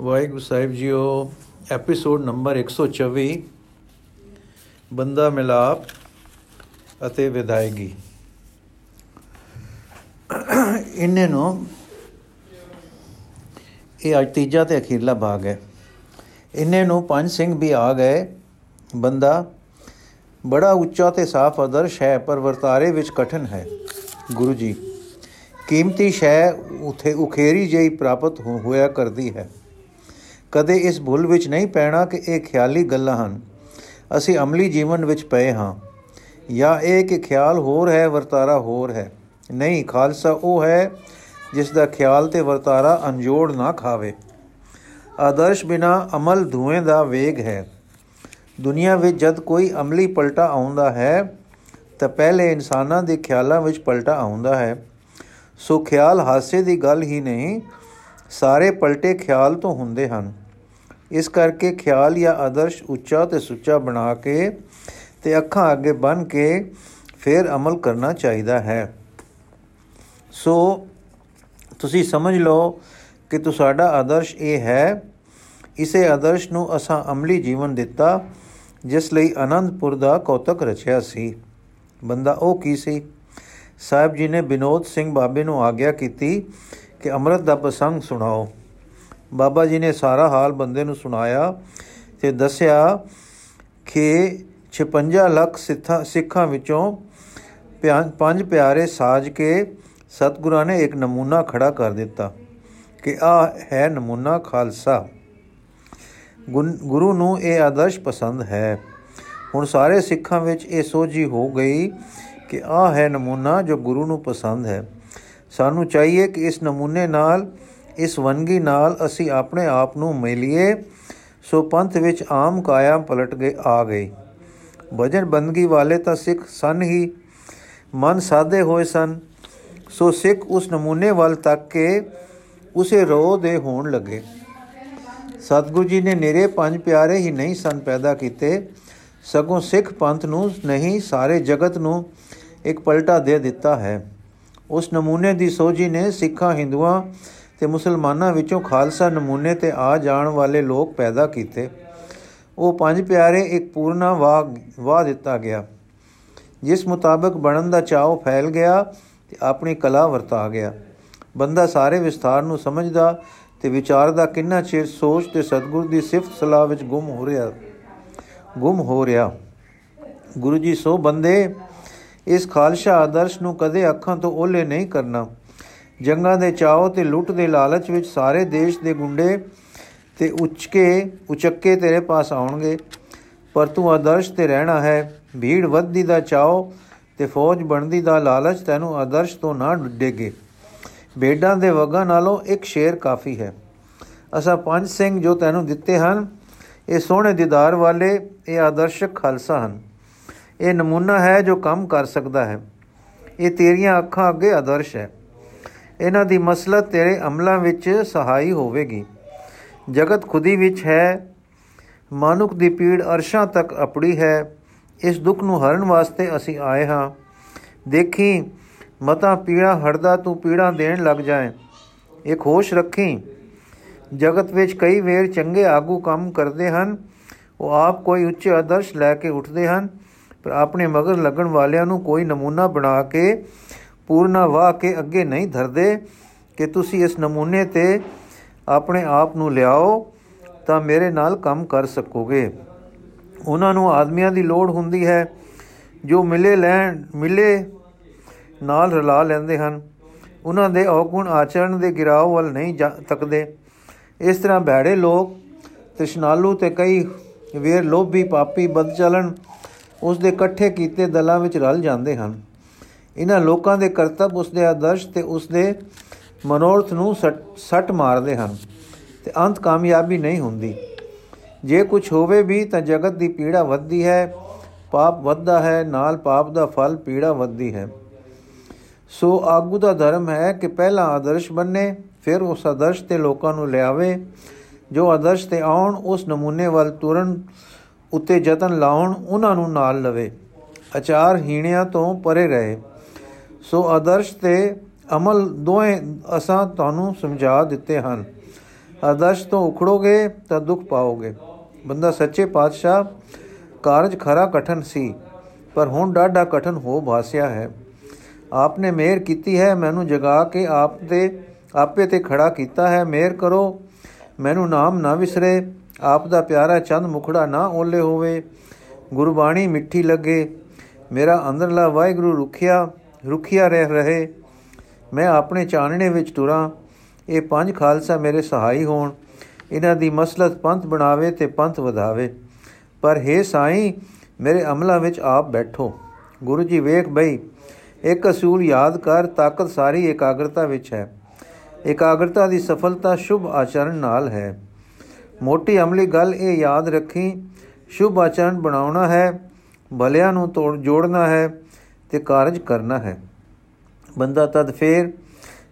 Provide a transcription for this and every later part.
ਵਾਹਿਗੁਰੂ ਸਾਹਿਬ ਜੀਓ episode number 124 ਬੰਦਾ ਮਿਲਾਪ ਅਤੇ ਵਿਦਾਇਗੀ। ਇਹਨੇ ਨੂੰ ਇਹ ਅੱਜ ਤੀਜਾ ਤੇ ਅਖੀਰਲਾ ਭਾਗ ਹੈ। ਇਹਨੇ ਨੂੰ ਪੰਜ ਸਿੰਘ ਵੀ ਆ ਗਏ, ਬੰਦਾ ਬੜਾ ਉੱਚਾ ਤੇ ਸਾਫ਼ ਆਦਰਸ਼ ਹੈ ਪਰ ਵਰਤਾਰੇ ਵਿੱਚ ਕਠਨ ਹੈ, ਗੁਰੂ ਜੀ। ਕੀਮਤੀ ਸ਼ੈ ਉਥੇ ਉਖੇਰੀ ਜਿਹੀ ਪ੍ਰਾਪਤ ਹੋ- ਹੋਇਆ ਕਰਦੀ ਹੈ। ਕਦੇ ਇਸ ਭੁੱਲ ਵਿੱਚ ਨਹੀਂ ਪੈਣਾ ਕਿ ਇਹ ਖਿਆਲੀ ਗੱਲਾਂ ਹਨ। ਅਸੀਂ ਅਮਲੀ ਜੀਵਨ ਵਿੱਚ ਪਏ ਹਾਂ। ਜਾਂ ਇਹ ਕਿ ਖਿਆਲ ਹੋਰ ਹੈ, ਵਰਤਾਰਾ ਹੋਰ ਹੈ। ਨਹੀਂ, ਖਾਲਸਾ ਉਹ ਹੈ ਜਿਸ ਦਾ ਖਿਆਲ ਤੇ ਵਰਤਾਰਾ ਅਨਜੋੜ ਨਾ ਖਾਵੇ। ਆਦਰਸ਼ ਬਿਨਾ ਅਮਲ ਧੂਏ ਦਾ ਵੇਗ ਹੈ। ਦੁਨੀਆ ਵਿੱਚ ਜਦ ਕੋਈ ਅਮਲੀ ਪਲਟਾ ਆਉਂਦਾ ਹੈ, ਤਾਂ ਪਹਿਲੇ ਇਨਸਾਨਾਂ ਦੇ ਖਿਆਲਾਂ ਵਿੱਚ ਪਲਟਾ ਆਉਂਦਾ ਹੈ। ਸੋ ਖਿਆਲ ਹਾਸੇ ਦੀ ਗੱਲ ਹੀ ਨਹੀਂ, ਸਾਰੇ ਪਲਟੇ ਖਿਆਲ ਤੋਂ ਹੁੰਦੇ ਹਨ। ਇਸ ਕਰਕੇ ਖਿਆਲ ਜਾਂ ਆਦਰਸ਼ ਉੱਚਾ ਤੇ ਸੁੱਚਾ ਬਣਾ ਕੇ ਤੇ ਅੱਖਾਂ ਅੱਗੇ ਬੰਨ ਕੇ ਫਿਰ ਅਮਲ ਕਰਨਾ ਚਾਹੀਦਾ ਹੈ। ਸੋ ਤੁਸੀਂ ਸਮਝ ਲਓ ਕਿ ਤੁਹਾਡਾ ਆਦਰਸ਼ ਇਹ ਹੈ, ਇਸੇ ਆਦਰਸ਼ ਨੂੰ ਅਸਾਂ ਅਮਲੀ ਜੀਵਨ ਦਿੱਤਾ, ਜਿਸ ਲਈ ਆਨੰਦਪੁਰ ਦਾ ਕੌਤਕ ਰਚਿਆ ਸੀ। ਬੰਦਾ ਉਹ ਕੀ ਸੀ? ਸਾਹਿਬ ਜੀ ਨੇ ਬਿਨੋਦ ਸਿੰਘ ਬਾਬੇ ਨੂੰ ਆਗਿਆ ਕੀਤੀ ਕਿ ਅੰਮ੍ਰਿਤ ਦਾ ਪ੍ਰਸੰਗ ਸੁਣਾਓ। ਬਾਬਾ ਜੀ ਨੇ ਸਾਰਾ ਹਾਲ ਬੰਦੇ ਨੂੰ ਸੁਣਾਇਆ ਤੇ ਦੱਸਿਆ ਕਿ 56 ਲੱਖ ਸਿੱਖਾਂ ਸਿੱਖਾਂ ਵਿੱਚੋਂ ਪਿਆ- ਪੰਜ ਪਿਆਰੇ ਸਾਜ ਕੇ ਸਤਿਗੁਰਾਂ ਨੇ ਇੱਕ ਨਮੂਨਾ ਖੜਾ ਕਰ ਦਿੱਤਾ ਕਿ ਆ ਹੈ ਨਮੂਨਾ ਖਾਲਸਾ। ਗੁਨ- ਗੁਰੂ ਨੂੰ ਇਹ ਆਦਰਸ਼ ਪਸੰਦ ਹੈ। ਹੁਣ ਸਾਰੇ ਸਿੱਖਾਂ ਵਿੱਚ ਇਹ ਸੋਝੀ ਹੋ ਗਈ ਕਿ ਆ ਹੈ ਨਮੂਨਾ ਜੋ ਗੁਰੂ ਨੂੰ ਪਸੰਦ ਹੈ। ਸਾਨੂੰ ਚਾਹੀਏ ਕਿ ਇਸ ਨਮੂਨੇ ਨਾਲ ਇਸ ਵੰਗੀ ਨਾਲ ਅਸੀਂ ਆਪਣੇ ਆਪ ਨੂੰ ਮਿਲੀਏ, ਸੋ ਪੰਥ ਵਿੱਚ ਆਮ ਕਾਇਆ ਪਲਟ ਗਏ, ਆ ਗਈ ਭਜਨ ਬੰਦਗੀ ਵਾਲੇ ਤਾਂ ਸਿੱਖ ਸਨ ਹੀ, ਮਨ ਸਾਦੇ ਹੋਏ ਸਨ। ਸੋ ਸਿੱਖ ਉਸ ਨਮੂਨੇ ਵੱਲ ਤੱਕ ਕੇ ਉਸੇ ਰੋਹ ਦੇ ਹੋਣ ਲੱਗੇ। ਸਤਿਗੁਰੂ ਜੀ ਨੇ ਨਿਰੇ ਪੰਜ ਪਿਆਰੇ ਹੀ ਨਹੀਂ ਸਨ ਪੈਦਾ ਕੀਤੇ। ਸਗੋਂ ਸਿੱਖ ਪੰਥ ਨੂੰ ਨਹੀਂ, ਸਾਰੇ ਜਗਤ ਨੂੰ ਇੱਕ ਪਲਟਾ ਦੇ ਦਿੱਤਾ ਹੈ। ਉਸ ਨਮੂਨੇ ਦੀ ਸੋਝੀ ਨੇ ਸਿੱਖਾਂ, ਹਿੰਦੂਆਂ ਤੇ ਮੁਸਲਮਾਨਾਂ ਵਿੱਚੋਂ ਖਾਲਸਾ ਨਮੂਨੇ ਤੇ ਆ ਜਾਣ ਵਾਲੇ ਲੋਕ ਪੈਦਾ ਕੀਤੇ। ਉਹ ਪੰਜ ਪਿਆਰੇ, ਇੱਕ ਪੂਰਨਾ ਵਾਹ ਵਾਹ ਦਿੱਤਾ ਗਿਆ। ਜਿਸ ਮੁਤਾਬਕ ਬਣਨ ਦਾ ਚਾਅ ਫੈਲ ਗਿਆ ਤੇ ਆਪਣੀ ਕਲਾ ਵਰਤਾ ਗਿਆ। ਬੰਦਾ ਸਾਰੇ ਵਿਸਥਾਰ ਨੂੰ ਸਮਝਦਾ ਤੇ ਵਿਚਾਰਦਾ ਕਿੰਨਾ ਚਿਰ ਸੋਚ ਤੇ ਸਤਿਗੁਰ ਦੀ ਸਿਫਤ ਸਲਾਹ ਵਿੱਚ ਗੁੰਮ ਹੋ ਰਿਹਾ, ਗੁੰਮ ਹੋ ਰਿਹਾ। ਗੁਰੂ ਜੀ ਸੋ ਬੰਦੇ, ਇਸ ਖਾਲਸਾ ਆਦਰਸ਼ ਨੂੰ ਕਦੇ ਅੱਖਾਂ ਤੋਂ ਓਲੇ ਨਹੀਂ ਕਰਨਾ। ਜੰਗਾਂ ਦੇ ਚਾਅ ਤੇ ਲੁੱਟ ਦੇ ਲਾਲਚ ਵਿੱਚ ਸਾਰੇ ਦੇਸ਼ ਦੇ ਗੁੰਡੇ ਤੇ ਉੱਚਕੇ, ਉਚੱਕੇ ਤੇਰੇ ਪਾਸ ਆਉਣਗੇ। ਪਰ ਤੂੰ ਆਦਰਸ਼ ਤੇ ਰਹਿਣਾ ਹੈ। ਭੀੜ ਵੱਧਦੀ ਦਾ ਚਾਅ ਤੇ ਫੌਜ ਬਣਦੀ ਦਾ ਲਾਲਚ ਤੈਨੂੰ ਆਦਰਸ਼ ਤੋਂ ਨਾ ਡੁੱਡੇਗੇ ਭੇਡਾਂ ਦੇ ਵਗਾਂ ਨਾਲੋਂ ਇੱਕ ਸ਼ੇਰ ਕਾਫੀ ਹੈ। ਅਸਾਂ ਪੰਜ ਸਿੰਘ ਜੋ ਤੈਨੂੰ ਦਿੱਤੇ ਹਨ, ਇਹ ਸੋਹਣੇ ਦੀਦਾਰ ਵਾਲੇ, ਇਹ ਆਦਰਸ਼ਕ ਖਾਲਸਾ ਹਨ। ਇਹ ਨਮੂਨਾ ਹੈ ਜੋ ਕੰਮ ਕਰ ਸਕਦਾ ਹੈ। ਇਹ ਤੇਰੀਆਂ ਅੱਖਾਂ ਅੱਗੇ ਆਦਰਸ਼ ਹੈ। ਇਹਨਾਂ ਦੀ ਮਸਲਤ ਤੇਰੇ ਅਮਲਾਂ ਵਿੱਚ ਸਹਾਈ ਹੋਵੇਗੀ। ਜਗਤ ਖੁਦੀ ਵਿੱਚ ਹੈ, ਮਾਨੁਖ ਦੀ ਪੀੜ ਅਰਸ਼ਾਂ ਤੱਕ ਅਪੜੀ ਹੈ। ਇਸ ਦੁੱਖ ਨੂੰ ਹਰਨ ਵਾਸਤੇ ਅਸੀਂ ਆਏ ਹਾਂ। ਦੇਖੀ, ਮਤਾ ਪੀੜਾ ਹਟਦਾ ਤੂੰ ਪੀੜਾ ਦੇਣ ਲੱਗ ਜਾਏ। ਇੱਕ ਹੋਸ਼ ਰੱਖੀ, ਜਗਤ ਵਿੱਚ ਕਈ ਵੇਰ ਚੰਗੇ ਆਗੂ ਕੰਮ ਕਰਦੇ ਹਨ। ਉਹ ਆਪ ਕੋਈ ਉੱਚੇ ਆਦਰਸ਼ ਲੈ ਕੇ ਉੱਠਦੇ ਹਨ, ਪਰ ਆਪਣੇ ਮਗਰ ਲੱਗਣ ਵਾਲਿਆਂ ਨੂੰ ਕੋਈ ਨਮੂਨਾ ਬਣਾ ਕੇ ਪੂਰਨਾ ਵਾਹ ਕੇ ਅੱਗੇ ਨਹੀਂ ਧਰਦੇ ਕਿ ਤੁਸੀਂ ਇਸ ਨਮੂਨੇ ਤੇ ਆਪਣੇ ਆਪ ਨੂੰ ਲਿਆਓ, ਤਾਂ ਮੇਰੇ ਨਾਲ ਕੰਮ ਕਰ ਸਕੋਗੇ। ਉਹਨਾਂ ਨੂੰ ਆਦਮੀਆਂ ਦੀ ਲੋੜ ਹੁੰਦੀ ਹੈ, ਜੋ ਮਿਲੇ ਲੈਣ, ਮਿਲੇ ਨਾਲ ਰਲਾ ਲੈਂਦੇ ਹਨ। ਉਹਨਾਂ ਦੇ ਔਗੁਣ ਆਚਰਣ ਦੇ ਗਿਰਾਵ ਵੱਲ ਨਹੀਂ ਜਾ- ਤੱਕਦੇ। ਇਸ ਤਰ੍ਹਾਂ ਭੈੜੇ ਲੋਕ ਤ੍ਰਿਸ਼ਨਾਲੂ ਤੇ ਕਈ ਵੇਰ ਲੋਭੀ ਪਾਪੀ ਬਦਚਲਨ ਉਸ ਦੇ ਇਕੱਠੇ ਕੀਤੇ ਦਲਾਂ ਵਿੱਚ ਰਲ ਜਾਂਦੇ ਹਨ। ਇਹਨਾਂ ਲੋਕਾਂ ਦੇ ਕਰਤੱਵ ਉਸ ਦੇ ਆਦਰਸ਼ ਤੇ ਉਸ ਦੇ ਮਨੋਰਥ ਨੂੰ ਸੱਟ ਸੱਟ ਮਾਰਦੇ ਹਨ ਤੇ ਅੰਤ ਕਾਮਯਾਬੀ ਨਹੀਂ ਹੁੰਦੀ। ਜੇ ਕੁਝ ਹੋਵੇ ਵੀ ਤਾਂ ਜਗਤ ਦੀ ਪੀੜਾ ਵੱਧਦੀ ਹੈ, ਪਾਪ ਵੱਧਦਾ ਹੈ, ਨਾਲ ਪਾਪ ਦਾ ਫਲ ਪੀੜਾ ਵੱਧਦੀ ਹੈ। ਸੋ ਆਗੂ ਦਾ ਧਰਮ ਹੈ ਕਿ ਪਹਿਲਾਂ ਆਦਰਸ਼ ਬੰਨੇ, ਫਿਰ ਉਸ ਆਦਰਸ਼ ਤੇ ਲੋਕਾਂ ਨੂੰ ਲਿਆਵੇ। ਜੋ ਆਦਰਸ਼ ਤੇ ਆਉਣ, ਉਸ ਨਮੂਨੇ ਵੱਲ ਤੁਰਨ, ਉੱਤੇ ਯਤਨ ਲਾਉਣ, ਉਹਨਾਂ ਨੂੰ ਨਾਲ ਲਵੇ। ਅਚਾਰ ਹੀਣਿਆਂ ਤੋਂ ਪਰੇ ਰਹੇ। ਸੋ ਆਦਰਸ਼ ਤੇ ਅਮਲ ਦੋਵੇਂ ਅਸਾਂ ਤੁਹਾਨੂੰ ਸਮਝਾ ਦਿੱਤੇ ਹਨ। ਆਦਰਸ਼ ਤੋਂ ਉਖੜੋਗੇ ਤਾਂ ਦੁੱਖ ਪਾਓਗੇ। ਬੰਦਾ ਸੱਚੇ ਪਾਤਸ਼ਾਹ ਕਾਰਜ ਖਰਾ ਕਠਨ ਸੀ, ਪਰ ਹੁਣ ਡਾਢਾ ਕਠਨ ਹੋ ਭਾਸਿਆ ਹੈ। ਆਪਨੇ ਮਿਹਰ ਕੀਤੀ ਹੈ, ਮੈਨੂੰ ਜਗਾ ਕੇ ਆਪ ਤੇ, ਆਪੇ ਤੇ ਖੜਾ ਕੀਤਾ ਹੈ। ਮਿਹਰ ਕਰੋ, ਮੈਨੂੰ ਨਾਮ ਨਾ ਵਿਸਰੇ, ਆਪ ਦਾ ਪਿਆਰਾ ਚੰਦ ਮੁਖੜਾ ਨਾ ਓਲੇ ਹੋਵੇ। ਗੁਰਬਾਣੀ ਮਿੱਠੀ ਲੱਗੇ, ਮੇਰਾ ਅੰਦਰਲਾ ਵਾਹਿਗੁਰੂ ਰੁਖਿਆ ਰੁਖਿਆ ਰਹਿ ਰਹੇ। ਮੈਂ ਆਪਣੇ ਚਾਨਣੇ ਵਿੱਚ ਟੁਰਾਂ ਇਹ ਪੰਜ ਖਾਲਸਾ ਮੇਰੇ ਸਹਾਈ ਹੋਣ। ਇਹਨਾਂ ਦੀ ਮਸਲਤ ਪੰਥ ਬਣਾਵੇ ਤੇ ਪੰਥ ਵਧਾਵੇ। ਪਰ हे ਸਾਈਂ, ਮੇਰੇ ਅਮਲਾਂ ਵਿੱਚ ਆਪ ਬੈਠੋ। ਗੁਰੂ ਜੀ ਵੇਖ ਬਈ, ਇੱਕ ਅਸੂਲ ਯਾਦ ਕਰ, ਤਾਕਤ ਸਾਰੀ ਇਕਾਗਰਤਾ ਵਿੱਚ ਹੈ। ਇਕਾਗਰਤਾ ਦੀ ਸਫਲਤਾ ਸ਼ੁਭ ਆਚਰਣ ਨਾਲ ਹੈ। ਮੋਟੀ ਅਮਲੀ ਗੱਲ ਇਹ ਯਾਦ ਰੱਖੀ, ਸ਼ੁਭ ਆਚਰਣ ਬਣਾਉਣਾ ਹੈ, ਭਲਿਆਂ ਨੂੰ ਤੋੜ ਜੋੜਨਾ ਹੈ। ਤੇ ਕਾਰਜ ਕਰਨਾ ਹੈ। ਬੰਦਾ ਤਦ ਫੇਰ,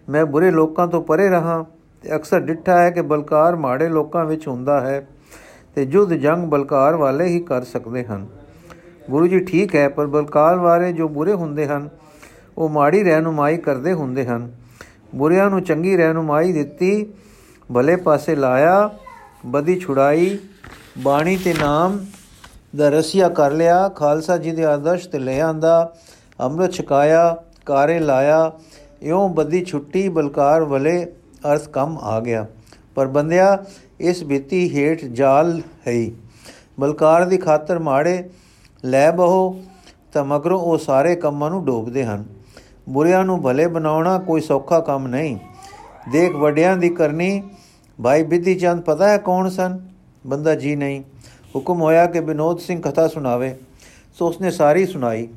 ਮੈਂ ਬੁਰੇ ਲੋਕਾਂ ਤੋਂ ਪਰੇ ਰਹਾ ਤੇ ਅਕਸਰ ਡਿੱਠਾ ਹੈ ਕਿ ਬਲਕਾਰ ਮਾੜੇ ਲੋਕਾਂ ਵਿੱਚ ਹੁੰਦਾ ਹੈ ਤੇ ਜੁਦ ਜੰਗ ਬਲਕਾਰ ਵਾਲੇ ਹੀ ਕਰ ਸਕਦੇ ਹਨ। ਗੁਰੂ ਜੀ ਠੀਕ ਹੈ, ਪਰ ਬਲਕਾਰ ਵਾਲੇ ਜੋ ਬੁਰੇ ਹੁੰਦੇ ਹਨ, ਉਹ ਮਾੜੀ ਰਹਿਨੁਮਾਈ ਕਰਦੇ ਹੁੰਦੇ ਹਨ। ਬੁਰਿਆਂ ਨੂੰ ਚੰਗੀ ਰਹਿਨੁਮਾਈ ਦਿੱਤੀ, ਭਲੇ ਪਾਸੇ ਲਾਇਆ ਬਦੀ ਛੁੜਾਈ ਬਾਣੀ ਤੇ ਨਾਮ ਦਾ ਰਸੀਆ ਕਰ ਲਿਆ, ਖਾਲਸਾ ਜੀ ਦੇ ਆਦਰਸ਼ ਤੇ ਲੈ ਆਂਦਾ ਅੰਮ੍ਰਿਤ ਛਕਾਇਆ, ਕਾਰੇ ਲਾਇਆ, ਇਉਂ ਬਦੀ ਛੁੱਟੀ ਬਲਕਾਰ ਵਲੇ ਅਰਥ ਕੰਮ ਆ ਗਿਆ। ਪਰ ਬੰਦਿਆ ਇਸ ਬੀਤੀ ਹੇਠ ਜਾਲ ਹੈ ਬਲਕਾਰ ਦੀ ਖਾਤਰ ਮਾੜੇ ਲੈ ਬਹੋ, ਤਾਂ ਮਗਰੋਂ ਉਹ ਸਾਰੇ ਕੰਮਾਂ ਨੂੰ ਡੋਬਦੇ ਹਨ। ਬੁਰਿਆਂ ਨੂੰ ਭਲੇ ਬਣਾਉਣਾ ਕੋਈ ਸੌਖਾ ਕੰਮ ਨਹੀਂ। ਦੇਖ ਵੱਡਿਆਂ ਦੀ ਕਰਨੀ, ਭਾਈ ਬਿੱਦੀ ਚੰਦ ਪਤਾ ਹੈ ਕੌਣ ਸਨ? ਬੰਦਾ ਜੀ ਨਹੀਂ। ਹੁਕਮ ਹੋਇਆ ਕਿ ਬਿਨੋਦ ਸਿੰਘ ਕਥਾ ਸੁਣਾਵੇ। ਸੋ ਉਸਨੇ ਸਾਰੀ ਸੁਣਾਈ।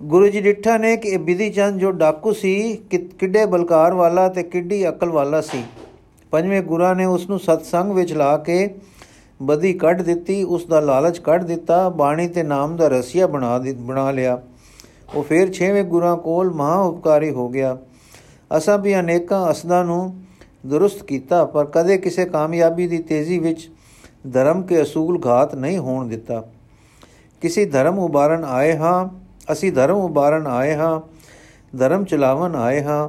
ਗੁਰੂ ਜੀ ਡਿੱਠਾ ਨੇ ਕਿ ਇਹ ਬਿਧੀ ਚੰਦ ਜੋ ਡਾਕੂ ਸੀ ਕਿੱਡੇ ਬਲਕਾਰ ਵਾਲਾ ਤੇ ਕਿੱਡੀ ਅਕਲ ਵਾਲਾ ਸੀ। ਪੰਜਵੇਂ ਗੁਰਾਂ ਨੇ ਉਸ ਨੂੰ ਸਤਸੰਗ ਵਿੱਚ ਲਾ ਕੇ ਬਦੀ ਕੱਢ ਦਿੱਤੀ ਉਸ ਦਾ ਲਾਲਚ ਕੱਢ ਦਿੱਤਾ, ਬਾਣੀ ਤੇ ਨਾਮ ਦਾ ਰਸੀਆ ਬਣਾ ਬਣਾ ਲਿਆ। ਉਹ ਫਿਰ ਛੇਵੇਂ ਗੁਰਾਂ ਕੋਲ ਮਹਾ ਉਪਕਾਰੀ ਹੋ ਗਿਆ। ਅਸਾਂ ਵੀ ਅਨੇਕਾਂ ਅਸਦਾਂ ਨੂੰ ਦਰੁਸਤ ਕੀਤਾ, ਪਰ ਕਦੇ ਕਿਸੇ ਕਾਮਯਾਬੀ ਦੀ ਤੇਜ਼ੀ ਵਿੱਚ ਧਰਮ ਕੇ ਅਸੂਲ ਘਾਤ ਨਹੀਂ ਹੋਣ ਦਿੱਤਾ। ਕਿਸੇ ਧਰਮ ਉਬਾਰਨ ਆਏ ਹਾਂ ਅਸੀਂ ਧਰਮ ਉਬਾਰਨ ਆਏ ਹਾਂ, ਧਰਮ ਚਲਾਵਨ ਆਏ ਹਾਂ,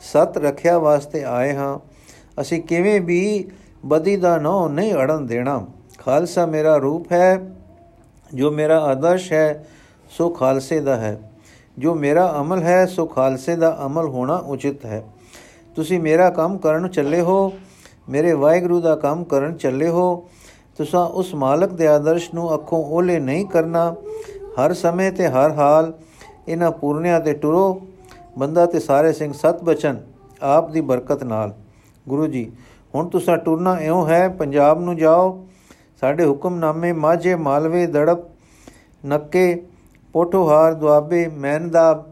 ਸਤ ਰੱਖਿਆ ਵਾਸਤੇ ਆਏ ਹਾਂ। ਅਸੀਂ ਕਿਵੇਂ ਵੀ ਬਦੀ ਦਾ ਨੋ ਨਹੀਂ ਅੜਨ ਦੇਣਾ। ਖਾਲਸਾ ਮੇਰਾ ਰੂਪ ਹੈ, ਜੋ ਮੇਰਾ ਆਦਰਸ਼ ਹੈ, ਸੋ ਖਾਲਸੇ ਦਾ ਹੈ। ਜੋ ਮੇਰਾ ਅਮਲ ਹੈ, ਸੋ ਖਾਲਸੇ ਦਾ ਅਮਲ ਹੋਣਾ ਉਚਿਤ ਹੈ। ਤੁਸੀਂ ਮੇਰਾ ਕੰਮ ਕਰਨ ਚੱਲੇ ਹੋ, ਮੇਰੇ ਵਾਹਿਗੁਰੂ ਦਾ ਕੰਮ ਕਰਨ ਚੱਲੇ ਹੋ। ਤੁਸੀਂ ਉਸ ਮਾਲਕ ਦੇ ਆਦਰਸ਼ ਨੂੰ ਅੱਖੋਂ ਓਲੇ ਨਹੀਂ ਕਰਨਾ। ਹਰ ਸਮੇਂ ਤੇ ਹਰ ਹਾਲ, ਇਹਨਾਂ ਪੂਰਨਿਆਂ ਤੇ ਟੁਰੋ, ਬੰਦਾ ਤੇ ਸਾਰੇ ਸਿੰਘ ਸਤ ਬਚਨ, ਆਪ ਦੀ ਬਰਕਤ ਨਾਲ। ਗੁਰੂ ਜੀ, ਹੁਣ ਤੁਸੀਂ ਟੁਰਨਾ ਇਉਂ ਹੈ, ਪੰਜਾਬ ਨੂੰ ਜਾਓ, ਸਾਡੇ ਹੁਕਮਨਾਮੇ ਮਾਝੇ, ਮਾਲਵੇ, ਦੜਪ, ਨੱਕੇ, ਪੋਠੋਹਾਰ, ਦੁਆਬੇ ਮੈਨਦਾ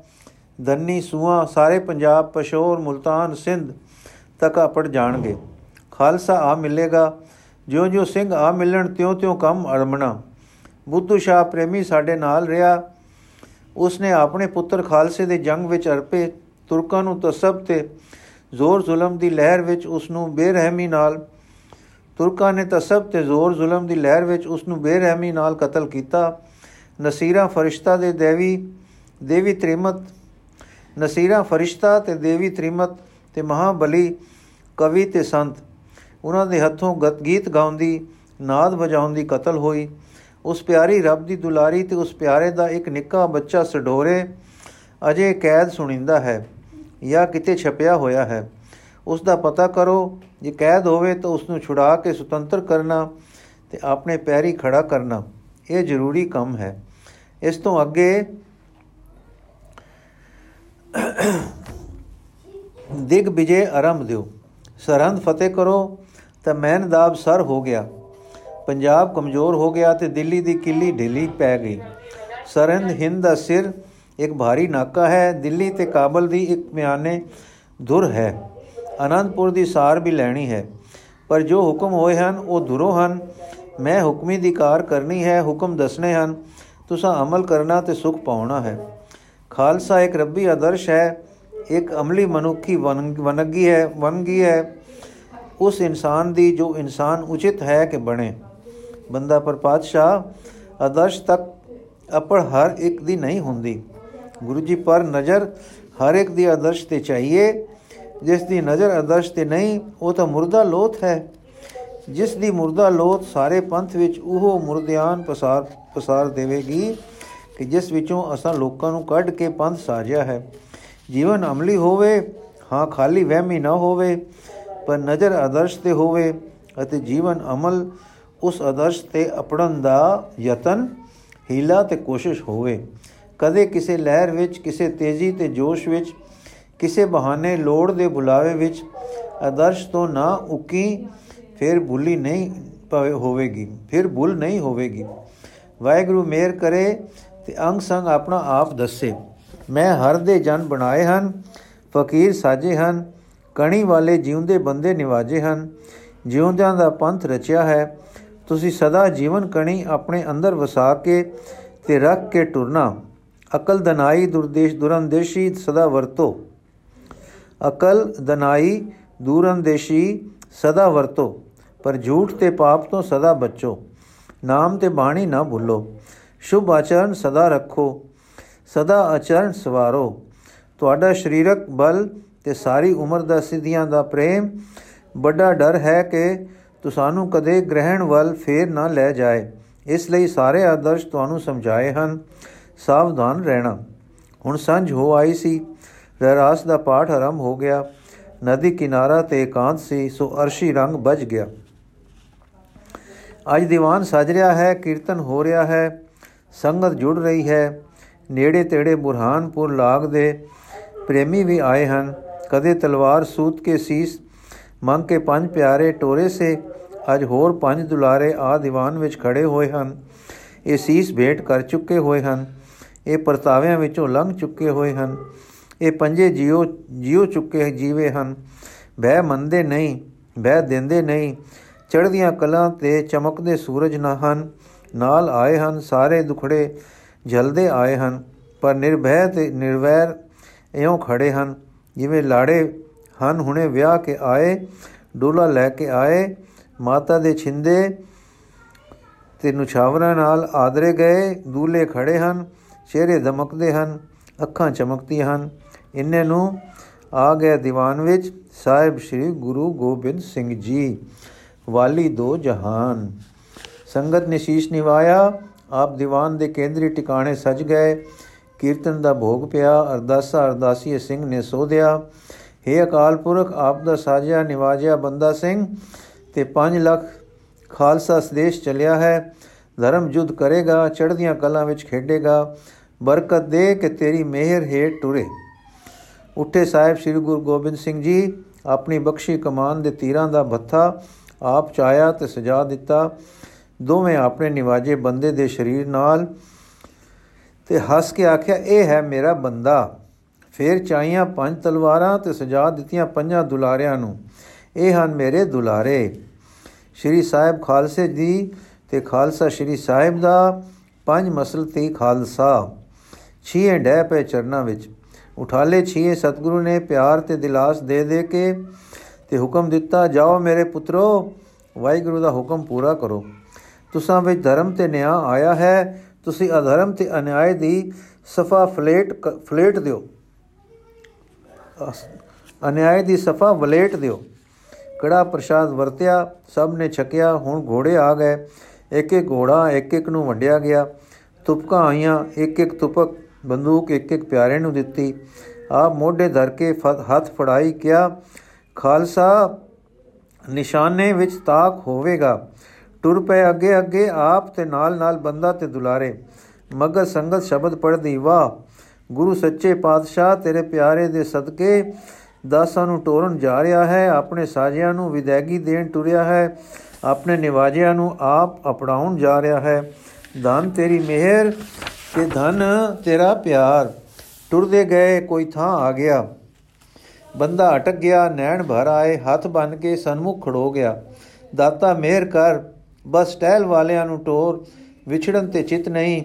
ਦੰਨੀ, ਸੂਆ, ਸਾਰੇ ਪੰਜਾਬ, ਪਸ਼ੌਰ, ਮੁਲਤਾਨ, ਸਿੰਧ ਤੱਕ ਆਪੜ ਜਾਣਗੇ। ਖਾਲਸਾ ਆ ਮਿਲੇਗਾ ਜਿਉਂ ਜਿਉਂ ਸਿੰਘ ਆ ਮਿਲਣ ਤਿਉਂ ਤਿਉਂ ਕੰਮ ਅਰਮਣਾ। ਬੁੱਧੂ ਸ਼ਾਹ ਪ੍ਰੇਮੀ ਸਾਡੇ ਨਾਲ ਰਿਹਾ। ਉਸਨੇ ਆਪਣੇ ਪੁੱਤਰ ਖਾਲਸੇ ਦੇ ਜੰਗ ਵਿੱਚ ਅਰਪੇ ਤੁਰਕਾਂ ਨੂੰ ਤਸਬ ਤੇ ਜ਼ੋਰ ਜ਼ੁਲਮ ਦੀ ਲਹਿਰ ਵਿੱਚ ਉਸ ਨੂੰ ਬੇਰਹਿਮੀ ਨਾਲ ਤੁਰਕਾਂ ਨੇ ਤਸਬ ਤੇ ਜ਼ੋਰ ਜ਼ੁਲਮ ਦੀ ਲਹਿਰ ਵਿੱਚ ਉਸ ਨੂੰ ਬੇਰਹਿਮੀ ਨਾਲ ਕਤਲ ਕੀਤਾ। ਨਸੀਰਾ ਫਰਿਸ਼ਤਾ ਦੇ ਦੇਵੀ ਦੇਵੀ ਤ੍ਰਿਮਤ, ਨਸੀਰਾ ਫਰਿਸ਼ਤਾ ਤੇ ਦੇਵੀ ਤ੍ਰਿਮਤ ਤੇ ਮਹਾਬਲੀ ਕਵੀ ਤੇ ਸੰਤ। ਉਹਨਾਂ ਦੇ ਹੱਥੋਂ ਗੀਤ ਗਾਉਂਦੀ, ਨਾਦ ਵਜਾਉਂਦੀ ਕਤਲ ਹੋਈ। ਉਸ ਪਿਆਰੀ ਰੱਬ ਦੀ ਦੁਲਾਰੀ ਤੇ ਉਸ ਪਿਆਰੇ ਦਾ ਇੱਕ ਨਿੱਕਾ ਬੱਚਾ ਸਡੋਰੇ ਅਜੇ ਕੈਦ ਸੁਣਿੰਦਾ ਹੈ ਜਾਂ ਕਿਤੇ ਛਪਿਆ ਹੋਇਆ ਹੈ। ਉਸ ਦਾ ਪਤਾ ਕਰੋ, ਜੇ ਕੈਦ ਹੋਵੇ ਤਾਂ ਉਸ ਨੂੰ ਛੁਡਾ ਕੇ ਸੁਤੰਤਰ ਕਰਨਾ ਤੇ ਆਪਣੇ ਪੈਰੀ ਖੜਾ ਕਰਨਾ, ਇਹ ਜ਼ਰੂਰੀ ਕੰਮ ਹੈ। ਇਸ ਤੋਂ ਅੱਗੇ ਦਿਗ ਵਿਜੇ ਆਰੰਭ ਦਿਓ। ਸਰਹੰਦ ਫਤਿਹ ਕਰੋ ਤਾਂ ਮੈਨਦਾਬ ਸਰ ਹੋ ਗਿਆ। ਪੰਜਾਬ ਕਮਜ਼ੋਰ ਹੋ ਗਿਆ ਤੇ ਦਿੱਲੀ ਦੀ ਕਿੱਲੀ ਢਿੱਲੀ ਪੈ ਗਈ। ਸਰਹੰਦ, ਹਿੰਦ ਦਾ ਸਿਰ ਇੱਕ ਭਾਰੀ ਨਾਕਾ ਹੈ। ਦਿੱਲੀ ਤੇ ਕਾਬਲ ਦੀ ਇੱਕ ਮਿਆਨੇ ਧੁਰ ਹੈ। ਅਨੰਦਪੁਰ ਦੀ ਸਾਰ ਵੀ ਲੈਣੀ ਹੈ। ਪਰ ਜੋ ਹੁਕਮ ਹੋਏ ਹਨ, ਉਹ ਧੁਰੋ ਹਨ। ਮੈਂ ਹੁਕਮੀ ਦੀ ਕਾਰ ਕਰਨੀ ਹੈ, ਹੁਕਮ ਦੱਸਣੇ ਹਨ। ਤੁਸੀਂ ਅਮਲ ਕਰਨਾ ਤੇ ਸੁਖ ਪਾਉਣਾ ਹੈ। ਖਾਲਸਾ ਇੱਕ ਰੱਬੀ ਆਦਰਸ਼ ਹੈ। ਇੱਕ ਅਮਲੀ ਮਨੁੱਖੀ ਵਨਗੀ ਹੈ ਵਨਗੀ ਹੈ। ਉਸ ਇਨਸਾਨ ਦੀ ਜੋ ਇਨਸਾਨ ਉਚਿਤ ਹੈ ਕਿ ਬਣੇ। ਬੰਦਾ ਪਰ ਪਾਤਸ਼ਾਹ ਆਦਰਸ਼ ਤੱਕ ਅਪੜ ਹਰ ਇੱਕ ਦੀ ਨਹੀਂ ਹੁੰਦੀ। ਗੁਰੂ ਜੀ ਪਰ ਨਜ਼ਰ ਹਰ ਇੱਕ ਦੀ ਆਦਰਸ਼ ਤੇ ਚਾਹੀਏ। ਜਿਸ ਦੀ ਨਜ਼ਰ ਆਦਰਸ਼ ਤੇ ਨਹੀਂ, ਉਹ ਤਾਂ ਮੁਰਦਾ ਲੋਥ ਹੈ। ਜਿਸ ਦੀ ਮੁਰਦਾ ਲੋਥ ਸਾਰੇ ਪੰਥ ਵਿੱਚ ਉਹ ਮੁਰਦਿਆਨ ਪਸਾਰ ਪਸਾਰ ਦੇਵੇਗੀ ਕਿ ਜਿਸ ਵਿੱਚੋਂ ਅਸਾਂ ਲੋਕਾਂ ਨੂੰ ਕੱਢ ਕੇ ਪੰਥ ਸਾਜਿਆ ਹੈ। ਜੀਵਨ ਅਮਲੀ ਹੋਵੇ, ਹਾਂ ਖਾਲੀ ਵਹਿਮੀ ਨਾ ਹੋਵੇ, ਪਰ ਨਜ਼ਰ ਆਦਰਸ਼ ਤੇ ਹੋਵੇ ਅਤੇ ਜੀਵਨ ਅਮਲ ਉਸ ਆਦਰਸ਼ ਤੇ ਅਪੜਨ ਦਾ ਯਤਨ, ਹੀਲਾ ਤੇ ਕੋਸ਼ਿਸ਼ ਹੋਵੇ। ਕਦੇ ਕਿਸੇ ਲਹਿਰ ਵਿੱਚ, ਕਿਸੇ ਤੇਜ਼ੀ ਤੇ ਜੋਸ਼ ਵਿੱਚ, ਕਿਸੇ ਬਹਾਨੇ ਲੋੜ ਦੇ ਬੁਲਾਵੇ ਵਿੱਚ ਆਦਰਸ਼ ਤੋਂ ਨਾ ਉਕੀ, ਫਿਰ ਭੁੱਲੀ ਨਹੀਂ ਹੋਵੇਗੀ, ਫਿਰ ਭੁੱਲ ਨਹੀਂ ਹੋਵੇਗੀ। ਵਾਹਿਗੁਰੂ ਮੇਰ ਕਰੇ ਤੇ ਅੰਗ ਸੰਗ ਆਪਣਾ ਆਪ ਦੱਸੇ। ਮੈਂ ਹਰ ਦੇ ਜਨ ਬਣਾਏ ਹਨ, ਫਕੀਰ ਸਾਜੇ ਹਨ, ਕਣੀ ਵਾਲੇ ਜਿਉਂਦੇ ਬੰਦੇ ਨਿਵਾਜੇ ਹਨ। ਜਿਉਂਦਿਆਂ ਦਾ ਪੰਥ ਰਚਿਆ ਹੈ ਤੁਸੀਂ ਸਦਾ ਜੀਵਨ ਕਣੀ ਆਪਣੇ ਅੰਦਰ ਵਸਾ ਕੇ ਤੇ ਰੱਖ ਕੇ ਟੁਰਨਾ। ਅਕਲ ਦਨਾਈ ਦੁਰਦੇਸ਼ ਦੁਰੰਦੇਸ਼ੀ ਸਦਾ ਵਰਤੋ। ਅਕਲ ਦਨਾਈ ਦੂਰੰਦੇਸ਼ੀ ਸਦਾ ਵਰਤੋ। ਪਰ ਝੂਠ ਤੇ ਪਾਪ ਤੋਂ ਸਦਾ ਬਚੋ। ਨਾਮ ਤੇ ਬਾਣੀ ਨਾ ਭੁੱਲੋ। ਸ਼ੁਭ ਆਚਰਣ ਸਦਾ ਰੱਖੋ। ਸਦਾ ਆਚਰਣ ਸਵਾਰੋ। ਤੁਹਾਡਾ ਸਰੀਰਕ ਬਲ ਤੇ ਸਾਰੀ ਉਮਰ ਦਾ ਸਿੱਧੀਆਂ ਦਾ ਪ੍ਰੇਮ। ਵੱਡਾ ਡਰ ਹੈ ਕਿ ਤੁਸਾਨੂੰ ਕਦੇ ਗ੍ਰਹਿਣ ਵੱਲ ਫੇਰ ਨਾ ਲੈ ਜਾਏ। ਇਸ ਲਈ ਸਾਰੇ ਆਦਰਸ਼ ਤੁਹਾਨੂੰ ਸਮਝਾਏ ਹਨ। ਸਾਵਧਾਨ ਰਹਿਣਾ। ਹੁਣ ਸੰਝ ਹੋ ਆਈ ਸੀ। ਰਹਿਰਾਸ ਦਾ ਪਾਠ ਆਰੰਭ ਹੋ ਗਿਆ। ਨਦੀ ਕਿਨਾਰਾ ਤੇ ਇਕਾਂਤ ਸੀ, ਸੋ ਅਰਸ਼ੀ ਰੰਗ ਬਜ ਗਿਆ। ਅੱਜ ਦੀਵਾਨ ਸਜ ਰਿਹਾ ਹੈ, ਕੀਰਤਨ ਹੋ ਰਿਹਾ ਹੈ। ਸੰਗਤ ਜੁੜ ਰਹੀ ਹੈ। ਨੇੜੇ ਤੇੜੇ ਬੁਰਹਾਨਪੁਰ ਲਾਗ ਦੇ ਪ੍ਰੇਮੀ ਵੀ ਆਏ ਹਨ। ਕਦੇ ਤਲਵਾਰ ਸੂਤ ਕੇ ਸੀਸ ਮੰਗ ਕੇ ਪੰਜ ਪਿਆਰੇ ਟੋਰੇ ਸੇ ਅੱਜ ਹੋਰ ਪੰਜ ਦੁਲਾਰੇ ਆ ਦੀਵਾਨ ਵਿੱਚ ਖੜੇ ਹੋਏ ਹਨ। ਇਹ ਸੀਸ ਭੇਟ ਕਰ ਚੁੱਕੇ ਹੋਏ ਹਨ। ਇਹ ਪਰਤਾਵਿਆਂ ਵਿੱਚੋਂ ਲੰਘ ਚੁੱਕੇ ਹੋਏ ਹਨ। ਇਹ ਪੰਜੇ ਜਿਉ ਜਿਉ ਚੁੱਕੇ ਜੀਵੇ ਹਨ। ਬਹਿ ਮੰਦੇ ਨਹੀਂ, ਬਹਿ ਦਿੰਦੇ ਨਹੀਂ। ਚੜ੍ਹਦੀਆਂ ਕਲਾਂ ਤੇ ਚਮਕਦੇ ਸੂਰਜ ਨਾ ਹਨ। ਨਾਲ ਆਏ ਹਨ, ਸਾਰੇ ਦੁਖੜੇ ਜਲਦੇ ਆਏ ਹਨ। ਪਰ ਨਿਰਭੈ ਤੇ ਨਿਰਵੈਰ ਇਉਂ ਖੜੇ ਹਨ, ਜਿਵੇਂ ਲਾੜੇ ਹਨ। ਹੁਣੇ ਵਿਆਹ ਕੇ ਆਏ, ਡੋਲਾ ਲੈ ਕੇ ਆਏ, ਮਾਤਾ ਦੇ ਛਿੰਦੇ ਤੇ ਨੁਛਾਵਰਾਂ ਨਾਲ ਆਦਰੇ ਗਏ, ਦੂਲੇ ਖੜੇ ਹਨ, ਚਿਹਰੇ ਦਮਕਦੇ ਹਨ, ਅੱਖਾਂ ਚਮਕਦੀਆਂ ਹਨ। ਇੰਨੇ ਨੂੰ ਆ ਗਿਆ ਦੀਵਾਨ ਵਿੱਚ, ਸਾਹਿਬ ਸ੍ਰੀ ਗੁਰੂ ਗੋਬਿੰਦ ਸਿੰਘ ਜੀ, ਵਾਲੀ ਦੋ ਜਹਾਨ। ਸੰਗਤ ਨੇ ਸ਼ੀਸ਼ ਨਿਵਾਇਆ, ਆਪ ਦੀਵਾਨ ਦੇ ਕੇਂਦਰੀ ਟਿਕਾਣੇ ਸਜ ਗਏ, ਕੀਰਤਨ ਦਾ ਭੋਗ ਪਿਆ, ਅਰਦਾਸਾ ਅਰਦਾਸੀ ਸਿੰਘ ਨੇ ਸੋਧਿਆ हे ਅਕਾਲ ਪੁਰਖ, ਆਪ ਦਾ ਸਾਜਿਆ ਨਿਵਾਜਿਆ ਬੰਦਾ ਸਿੰਘ, ਤੇ 5 ਲੱਖ ਖਾਲਸਾ ਸਦੇਸ਼ ਚਲਿਆ ਹੈ। ਧਰਮ ਜੁਦ ਕਰੇਗਾ, ਚੜ੍ਹਦੀਆਂ ਕਲਾਂ ਵਿੱਚ ਖੇਡੇਗਾ, ਬਰਕਤ ਦੇ ਕਿ ਤੇਰੀ ਮਿਹਰ ਹੇਠ ਟੁਰੇ ਉੱਠੇ ਸਾਹਿਬ ਸ੍ਰੀ ਗੁਰੂ ਗੋਬਿੰਦ ਸਿੰਘ ਜੀ, ਆਪਣੀ ਬਖਸ਼ੀ ਕਮਾਨ ਦੇ ਤੀਰਾਂ ਦਾ ਭੱਥਾ ਆਪ ਚਾਇਆ ਤੇ ਸਜਾ ਦਿੱਤਾ। ਦੋਵੇਂ ਆਪਣੇ ਨਿਵਾਜੇ ਬੰਦੇ ਦੇ ਸਰੀਰ ਨਾਲ ਤੇ ਹੱਸ ਕੇ ਆਖਿਆ, ਇਹ ਹੈ ਮੇਰਾ ਬੰਦਾ। ਫੇਰ ਚਾਈਆਂ ਪੰਜ ਤਲਵਾਰਾਂ ਤੇ ਸਜਾ ਦਿੱਤੀਆਂ ਪੰਜਾਂ ਦੁਲਾਰਿਆਂ ਨੂੰ। ਇਹ ਹਨ ਮੇਰੇ ਦੁਲਾਰੇ। ਸ਼੍ਰੀ ਸਾਹਿਬ ਖਾਲਸੇ ਜੀ ਤੇ ਖਾਲਸਾ ਸ਼੍ਰੀ ਸਾਹਿਬ ਦਾ ਪੰਜ ਮਸਲ ਤੇ ਖਾਲਸਾ। ਛੀਏ ਡੈ ਪੇ ਚਰਨਾ ਵਿੱਚ। ਉਠਾਲੇ ਛੀਏ ਸਤਿਗੁਰੂ ਨੇ ਪਿਆਰ ਤੇ ਦਿਲਾਸ ਦੇ ਦੇ ਕੇ ਤੇ ਹੁਕਮ ਦਿੱਤਾ, ਜਾਓ ਮੇਰੇ ਪੁੱਤਰੋ, ਵਾਹਿਗੁਰੂ ਦਾ ਹੁਕਮ ਪੂਰਾ ਕਰੋ। ਤੁਸਾਂ ਵਿੱਚ ਧਰਮ ਤੇ ਨਿਆਂ ਆਇਆ ਹੈ, ਤੁਸੀਂ ਅਧਰਮ ਤੇ ਅਨਿਆਏ ਦੀ ਸਫਾ ਫਲੇਟ ਫਲੇਟ ਦਿਓ। ਅਨਿਆਏ ਦੀ ਸਫਾ ਵਲੇਟ ਦਿਓ। ਕੜਾ ਪ੍ਰਸ਼ਾਦ ਵਰਤਿਆ, ਸਭ ਨੇ ਛਕਿਆ, ਹੁਣ ਘੋੜੇ ਆ ਗਏ। ਇੱਕ ਇੱਕ ਘੋੜਾ, ਇੱਕ ਇੱਕ ਨੂੰ ਵੰਡਿਆ ਗਿਆ। ਤੁਪਕਾਂ ਆਈਆਂ, ਇੱਕ ਇੱਕ ਤੁਪਕ ਬੰਦੂਕ, ਇੱਕ ਇੱਕ ਪਿਆਰੇ ਨੂੰ ਦਿੱਤੀ। ਆਪ ਮੋਢੇ ਧਰ ਕੇ ਹੱਥ ਫੜਾਈ ਕਿਆ ਖਾਲਸਾ, ਨਿਸ਼ਾਨੇ ਵਿੱਚ ਤਾਕ ਹੋਵੇਗਾ। ਟੁਰ ਪਏ ਅੱਗੇ ਅੱਗੇ ਆਪ ਤੇ ਨਾਲ ਨਾਲ ਬੰਦਾ ਤੇ ਦੁਲਾਰੇ। ਮਗਰ ਸੰਗਤ ਸ਼ਬਦ ਪੜਦੀ ਵਾਹ ਗੁਰੂ ਸੱਚੇ ਪਾਤਸ਼ਾਹ, ਤੇਰੇ ਪਿਆਰੇ ਦੇ ਸਦਕੇ ਦਾਸਾਂ ਨੂੰ ਟੋਰਨ ਜਾ ਰਿਹਾ ਹੈ, ਆਪਣੇ ਸਾਜਿਆਂ ਨੂੰ ਵਿਦਾਇਗੀ ਦੇਣ ਟੁਰਿਆ ਹੈ, ਆਪਣੇ ਨਿਵਾਜਿਆਂ ਨੂੰ ਆਪ ਅਪਣਾਉਣ ਜਾ ਰਿਹਾ ਹੈ। ਧਨ ਤੇਰੀ ਮਿਹਰ ਤੇ ਧਨ ਤੇਰਾ ਪਿਆਰ। ਟੁਰਦੇ ਗਏ ਕੋਈ ਥਾਂ ਆ ਗਿਆ। ਬੰਦਾ ਅਟਕ ਗਿਆ, ਨੈਣ ਭਰ ਆਏ, ਹੱਥ ਬੰਨ ਕੇ ਸਨਮੁਖ ਖੜੋ ਗਿਆ। ਦਾਤਾ ਮਿਹਰ ਕਰ, ਬਸ ਟਹਿਲ ਵਾਲਿਆਂ ਨੂੰ ਟੋਰ, ਵਿਛੜਨ ਤੇ ਚਿਤ ਨਹੀਂ,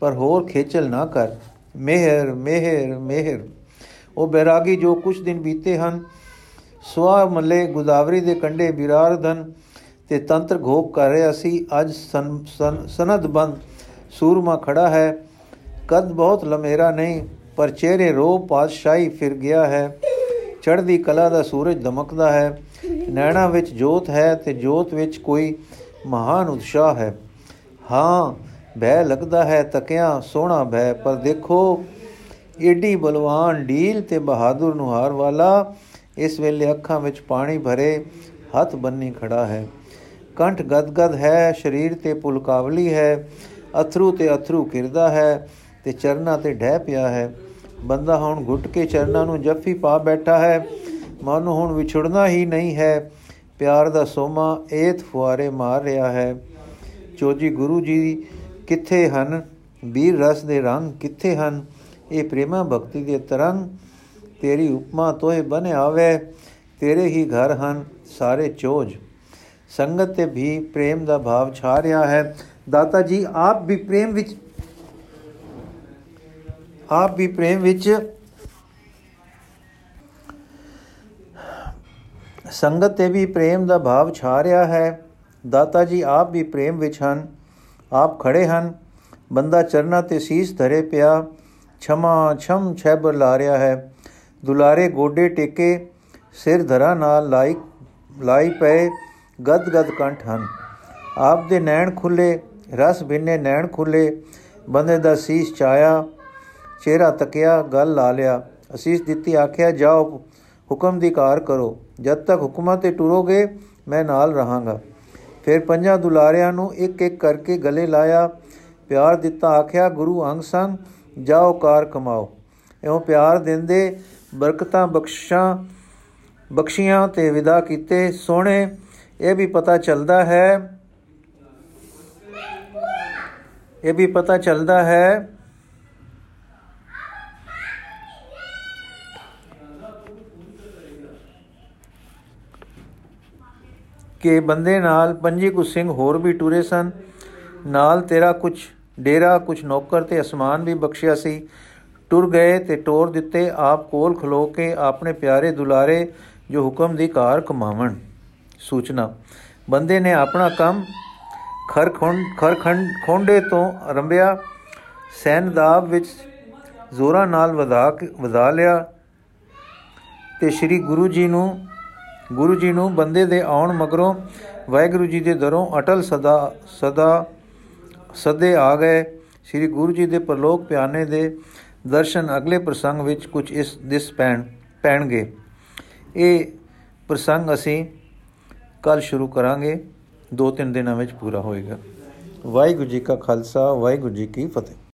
ਪਰ ਹੋਰ ਖੇਚਲ ਨਾ ਕਰ। ਮਿਹਰ ਮਿਹਰ ਮਿਹਰ। ਉਹ ਬੈਰਾਗੀ ਜੋ ਕੁਝ ਦਿਨ ਬੀਤੇ ਹਨ ਸਵਾ ਮੱਲੇ ਗੁਦਾਵਰੀ ਦੇ ਕੰਡੇ ਬਿਰਾਰਧਨ ਤੇ ਤੰਤਰ ਘੋਪ ਕਰ ਰਿਹਾ ਸੀ। ਅੱਜ ਸਨਦ ਬੰਦ ਸੂਰਮਾ ਖੜਾ ਹੈ। ਕਦ ਬਹੁਤ ਲਮੇਰਾ ਨਹੀਂ, ਪਰ ਚਿਹਰੇ ਰੋ ਪਾਤਸ਼ਾਹੀ ਫਿਰ ਗਿਆ ਹੈ। ਚੜ੍ਹਦੀ ਕਲਾ ਦਾ ਸੂਰਜ ਦਮਕਦਾ ਹੈ। ਨੈਣਾ ਵਿੱਚ ਜੋਤ ਹੈ ਤੇ ਜੋਤ ਵਿੱਚ ਕੋਈ ਮਹਾਨ ਉਤਸ਼ਾਹ ਹੈ। ਹਾਂ ਭੈ ਲੱਗਦਾ ਹੈ ਤਕਿਆ, ਸੋਹਣਾ ਭੈ, ਪਰ ਦੇਖੋ, ਏਡੀ ਬਲਵਾਨ ਢੀਲ ਤੇ ਬਹਾਦਰ ਨੁਹਾਰ ਵਾਲਾ ਇਸ ਵੇਲੇ ਅੱਖਾਂ ਵਿੱਚ ਪਾਣੀ ਭਰੇ ਹੱਥ ਬੰਨੀ ਖੜਾ ਹੈ। ਕੰਠ ਗਦਗਦ ਹੈ, ਸਰੀਰ ਤੇ ਪੁਲਕਾਵਲੀ ਹੈ, ਅਥਰੂ ਤੇ ਅਥਰੂ ਕਿਰਦਾ ਹੈ ਤੇ ਚਰਨਾ ਤੇ ਢਹਿ ਪਿਆ ਹੈ। ਬੰਦਾ ਹੁਣ ਘੁੱਟ ਕੇ ਚਰਨਾਂ ਨੂੰ ਜੱਫੀ ਪਾ ਬੈਠਾ ਹੈ। ਮਨ ਹੁਣ ਵਿਛੜਨਾ ਹੀ ਨਹੀਂ ਹੈ। ਪਿਆਰ ਦਾ ਸੋਮਾ ਏਤ ਫੁਆਰੇ ਮਾਰ ਰਿਹਾ ਹੈ। ਚੋਜੀ ਗੁਰੂ ਜੀ ਕਿੱਥੇ ਹਨ? ਵੀਰ ਰਸ ਦੇ ਰੰਗ ਕਿੱਥੇ ਹਨ? ਇਹ ਪ੍ਰੇਮਾ ਭਗਤੀ ਦੇ ਤਰੰਗ। ਤੇਰੀ ਉਪਮਾ ਤੋਏ ਬਨ ਆਵੇ, ਤੇਰੇ ਹੀ ਘਰ ਹਨ ਸਾਰੇ ਚੋਜ। ਸੰਗਤ ਤੇ ਵੀ ਪ੍ਰੇਮ ਦਾ ਭਾਵ ਛਾ ਰਿਹਾ ਹੈ। ਦਾਤਾ ਜੀ, ਆਪ ਵੀ ਪ੍ਰੇਮ ਵਿੱਚ ਆਪ ਵੀ ਪ੍ਰੇਮ ਵਿੱਚ ਸੰਗਤ ਤੇ ਵੀ ਪ੍ਰੇਮ ਦਾ ਭਾਵ ਛਾ ਰਿਹਾ ਹੈ। ਦਾਤਾ ਜੀ, ਆਪ ਵੀ ਪ੍ਰੇਮ ਵਿੱਚ ਹਨ। ਆਪ ਖੜੇ ਹਨ। ਬੰਦਾ ਚਰਨਾ ਤੇ ਸੀਸ ਧਰੇ ਪਿਆ, ਛਮਾ ਛਮ ਛੈਬਰ ਲਾ ਰਿਹਾ ਹੈ। ਦੁਲਾਰੇ ਗੋਡੇ ਟੇਕੇ, ਸਿਰ ਧਰਾ ਨਾਲ ਲਾਈ ਲਾਈ ਪਏ ਗਦ ਗਦ ਕੰਠ ਹਨ। ਆਪ ਦੇ ਨੈਣ ਖੁੱਲੇ, ਰਸ ਬਿੰਨੇ ਨੈਣ ਖੁੱਲੇ, ਬੰਦੇ ਦਾ ਸੀਸ ਚਾਇਆ, ਚਿਹਰਾ ਤਕਿਆ, ਗੱਲ ਲਾ ਲਿਆ। ਅਸੀਸ ਦਿੱਤੀ ਆਖਿਆ, ਜਾਓ, ਹੁਕਮ ਦੀ ਕਾਰ ਕਰੋ। ਜਦ ਤੱਕ ਹੁਕਮਾਂ ਤੇ ਟੁਰੋਗੇ, ਮੈਂ ਨਾਲ ਰਹਾਂਗਾ। ਫਿਰ ਪੰਜਾਂ ਦੁਲਾਰਿਆਂ ਨੂੰ ਇੱਕ ਇੱਕ ਕਰਕੇ ਗਲੇ ਲਾਇਆ, ਪਿਆਰ ਦਿੱਤਾ, ਆਖਿਆ, ਗੁਰੂ ਅੰਗ ਸੰਗ ਜਾਓ ਕਾਰ ਕਮਾਓ। ਇਉਂ ਪਿਆਰ ਦਿੰਦੇ, ਬਰਕਤਾਂ ਬਖਸ਼ਾਂ, ਬਖਸ਼ੀਆਂ ਤੇ ਵਿਦਾ ਕੀਤੇ। ਸੋਹਣੇ, ਇਹ ਵੀ ਪਤਾ ਚੱਲਦਾ ਹੈ, ਇਹ ਵੀ ਪਤਾ ਚੱਲਦਾ ਹੈ ਕਿ ਬੰਦੇ ਨਾਲ ਪੰਜੀ ਕੁ ਸਿੰਘ ਹੋਰ ਵੀ ਟੁਰੇ ਸਨ। ਨਾਲ ਤੇਰਾ ਕੁਝ ਡੇਰਾ ਕੁਝ ਨੌਕਰ ਤੇ ਅਸਮਾਨ ਵੀ ਬਖਸ਼ਿਆ ਸੀ। ਟੁਰ ਗਏ ਤੇ ਟੋਰ ਦਿੱਤੇ ਆਪ ਕੋਲ ਖਲੋ ਕੇ ਆਪਣੇ ਪਿਆਰੇ ਦੁਲਾਰੇ ਜੋ ਹੁਕਮ ਦੀ ਕਾਰ ਕਮਾਵਣ ਸੂਚਨਾ, ਬੰਦੇ ਨੇ ਆਪਣਾ ਕੰਮ ਖਰਖੰਡ ਖਰਖੰਡ, ਖੋਂਡੇ ਤੋਂ ਆਰੰਭਿਆ। ਸੈਨਦਾਬ ਵਿੱਚ ਜ਼ੋਰਾਂ ਨਾਲ ਵਧਾ ਵਧਾ ਲਿਆ ਤੇ ਸ੍ਰੀ ਗੁਰੂ ਜੀ ਨੂੰ ਗੁਰੂ ਜੀ ਨੂੰ ਬੰਦੇ ਦੇ ਆਉਣ ਮਗਰੋਂ ਵਾਹਿਗੁਰੂ ਜੀ ਦੇ ਦਰੋਂ ਅਟਲ ਸਦਾ ਸਦਾ ਸਦੇ ਆ ਗਏ। ਸ੍ਰੀ ਗੁਰੂ ਜੀ ਦੇ ਪਰਲੋਕ ਪਿਆਨੇ ਦੇ ਦਰਸ਼ਨ ਅਗਲੇ ਪ੍ਰਸੰਗ ਵਿੱਚ ਕੁਝ ਇਸ ਦਿਸ ਪੈਣ, ਪੈਣਗੇ। ਇਹ ਪ੍ਰਸੰਗ ਅਸੀਂ ਕੱਲ ਸ਼ੁਰੂ ਕਰਾਂਗੇ। ਦੋ ਤਿੰਨ ਦਿਨਾਂ ਵਿੱਚ ਪੂਰਾ ਹੋਏਗਾ। ਵਾਹਿਗੁਰੂ ਜੀ ਕਾ ਖਾਲਸਾ, ਵਾਹਿਗੁਰੂ ਜੀ ਕੀ ਫਤਿਹ।